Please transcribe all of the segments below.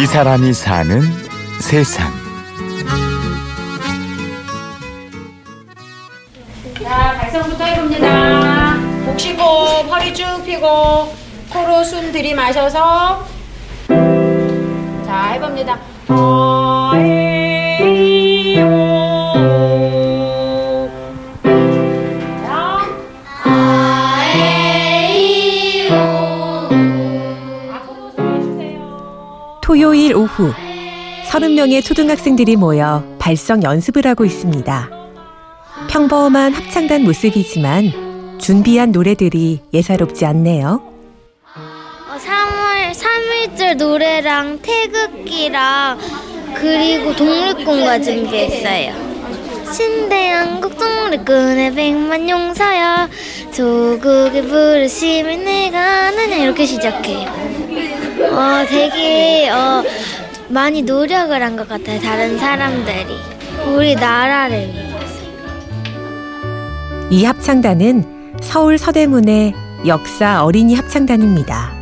이 사람이 사는 세상. 자, 발성부터 해봅니다. 목 쉬고, 허리 쭉 펴고, 코로 숨 들이마셔서. 자, 해봅니다. 아에 토요일 오후 30명의 초등학생들이 모여 발성 연습을 하고 있습니다. 평범한 합창단 모습이지만 준비한 노래들이 예사롭지 않네요. 어, 3월 3일절 노래랑 태극기랑 그리고 동물공과 준비했어요. 신대한 국 동물꾼의 백만 용사야 조국의 부르심을 내가 아느냐 이렇게 시작해요. 어, 되게 어, 많이 노력을 한 것 같아요. 다른 사람들이 우리 나라를 위해. 이 합창단은 서울 서대문의 역사 어린이 합창단입니다.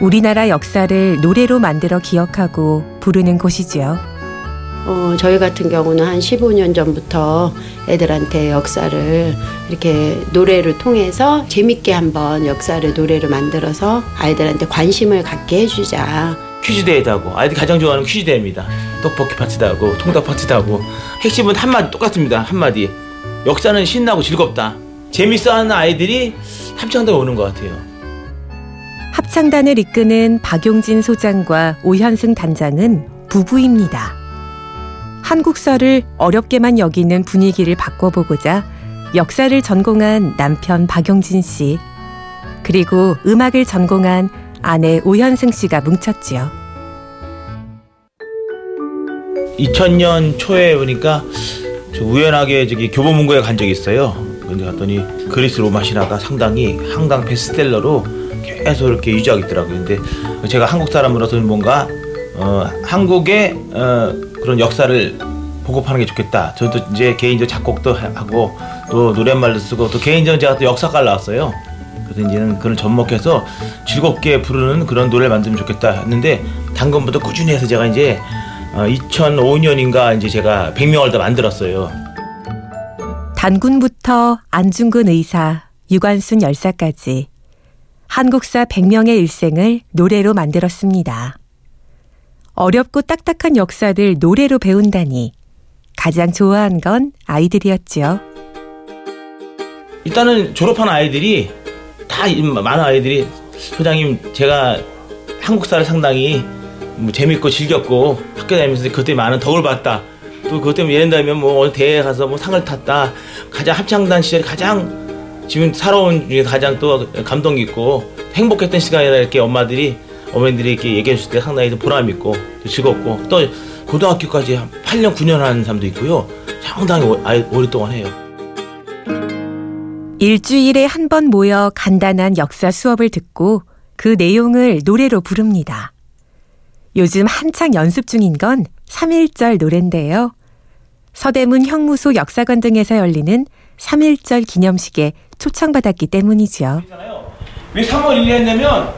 우리나라 역사를 노래로 만들어 기억하고 부르는 곳이지요. 어, 저희 같은 경우는 한 15년 전부터 애들한테 역사를 이렇게 노래를 통해서 재밌게 한번 역사를 노래로 만들어서 아이들한테 관심을 갖게 해주자. 퀴즈대회도 하고 아이들이 가장 좋아하는 퀴즈대회입니다. 떡볶이 파티도 하고 통닭 파티도 하고 핵심은 한마디 똑같습니다. 한마디 역사는 신나고 즐겁다. 재밌어하는 아이들이 합창단에 오는 것 같아요. 합창단을 이끄는 박용진 소장과 오현승 단장은 부부입니다. 한국사를 어렵게만 여기는 분위기를 바꿔보고자 역사를 전공한 남편 박용진 씨, 그리고 음악을 전공한 아내 오현승 씨가 뭉쳤지요. 2000년 초에 보니까 저 우연하게 저기 교보문고에 간 적이 있어요. 근데 갔더니 그리스 로마 신화가 상당히 한강 베스트셀러로 계속 이렇게 유지하고 있더라고요. 근데 제가 한국 사람으로서는 뭔가 어, 한국의 어, 그런 역사를 보급하는 게 좋겠다. 저도 이제 개인적 작곡도 하고 또 노랫말도 쓰고 또 개인적으로 제가 또 역사과를 나왔어요. 그래서 이제는 그걸 접목해서 즐겁게 부르는 그런 노래를 만들면 좋겠다 했는데 당근부터 꾸준히 해서 제가 이제 어, 2005년인가 이제 제가 100명을 더 만들었어요. 단군부터 안중근 의사, 유관순 열사까지 한국사 100명의 일생을 노래로 만들었습니다. 어렵고 딱딱한 역사를 노래로 배운다니 가장 좋아한 건 아이들이었지요. 일단은 졸업한 아이들이 다 이- 많은 아이들이 소장님 제가 한국사를 상당히 뭐 재밌고 즐겼고 학교 다니면서 그때 많은 덕을 봤다. 또 그것 때문에 예를 들면 뭐 어디 대회 가서 뭐 상을 탔다. 가장 합창단 시절이 가장 지금 살아온 중에 가장 또 감동 있고 행복했던 시간이다 이렇게 엄마들이 어머니들이 이렇게 얘기해 줄때 상당히 좀 보람 있고 또 즐겁고 또 고등학교까지 한 8년 9년 하는 사람도 있고요. 상당히 오- 아이- 오랫동안 해요. 일주일에 한 번 모여 간단한 역사 수업을 듣고 그 내용을 노래로 부릅니다. 요즘 한창 연습 중인 건 3.1절 노래인데요. 서대문 형무소 역사관 등에서 열리는 3.1절 기념식에 초청받았기 때문이지요. 왜 3월 1일 했냐면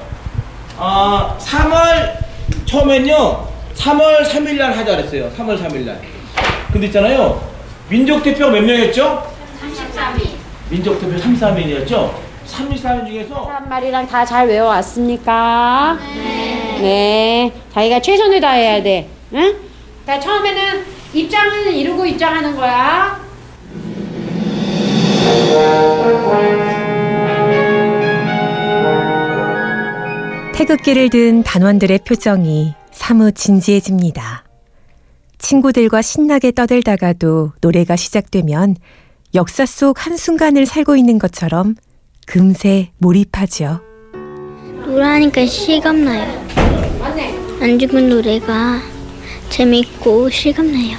아 3월 처음엔요 3월 3일 날 하자 그랬어요 3월 3일 날 근데 있잖아요 민족 대표가 몇 명이었죠? 33인 민족 대표 33인이었죠? 33인 중에서 한 마리랑 다 잘 외워왔습니까? 네. 네. 자기가 최선을 다해야 돼. 응? 자, 처음에는 입장은 이루고 입장하는 거야. 태극기를 든 단원들의 표정이 사뭇 진지해집니다. 친구들과 신나게 떠들다가도 노래가 시작되면 역사 속 한순간을 살고 있는 것처럼 금세 몰입하죠. 노래하니까 실감나요. 안중근 노래가 재밌고 실감나요.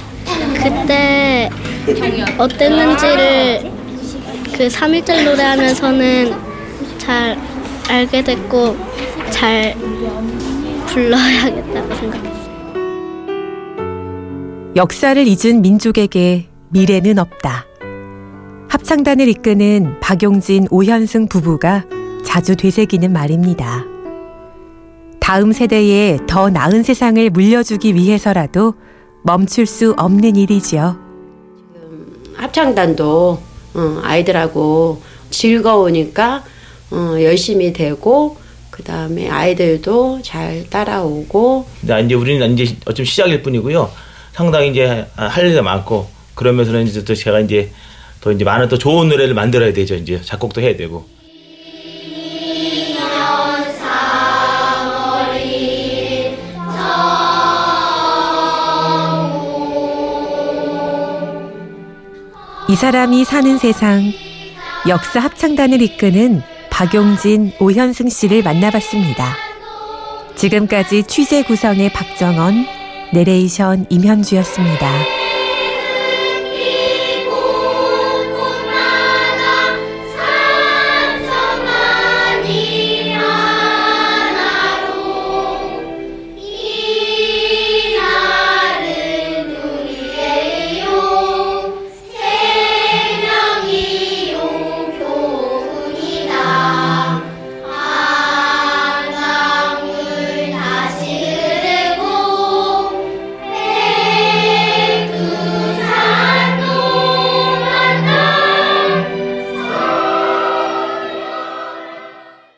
그때 어땠는지를 그 3일절 노래하면서는 잘 알게 됐고 잘 불러야겠다고 생각했어요. 역사를 잊은 민족에게 미래는 없다. 합창단을 이끄는 박용진, 오현승 부부가 자주 되새기는 말입니다. 다음 세대에 더 나은 세상을 물려주기 위해서라도 멈출 수 없는 일이지요. 합창단도 어, 아이들하고 즐거우니까 어, 열심히 되고 그 다음에 아이들도 잘 따라오고 이제 우리는 이제 어쩜 시작일 뿐이고요. 상당히 이제 할 일이 많고 그러면서는 이제 또 제가 이제 더 이제 많은 또 좋은 노래를 만들어야 되죠. 이제 작곡도 해야 되고. 이 사람이 사는 세상 역사 합창단을 이끄는 박용진, 오현승 씨를 만나봤습니다. 지금까지 취재 구성의 박정원, 내레이션 임현주였습니다.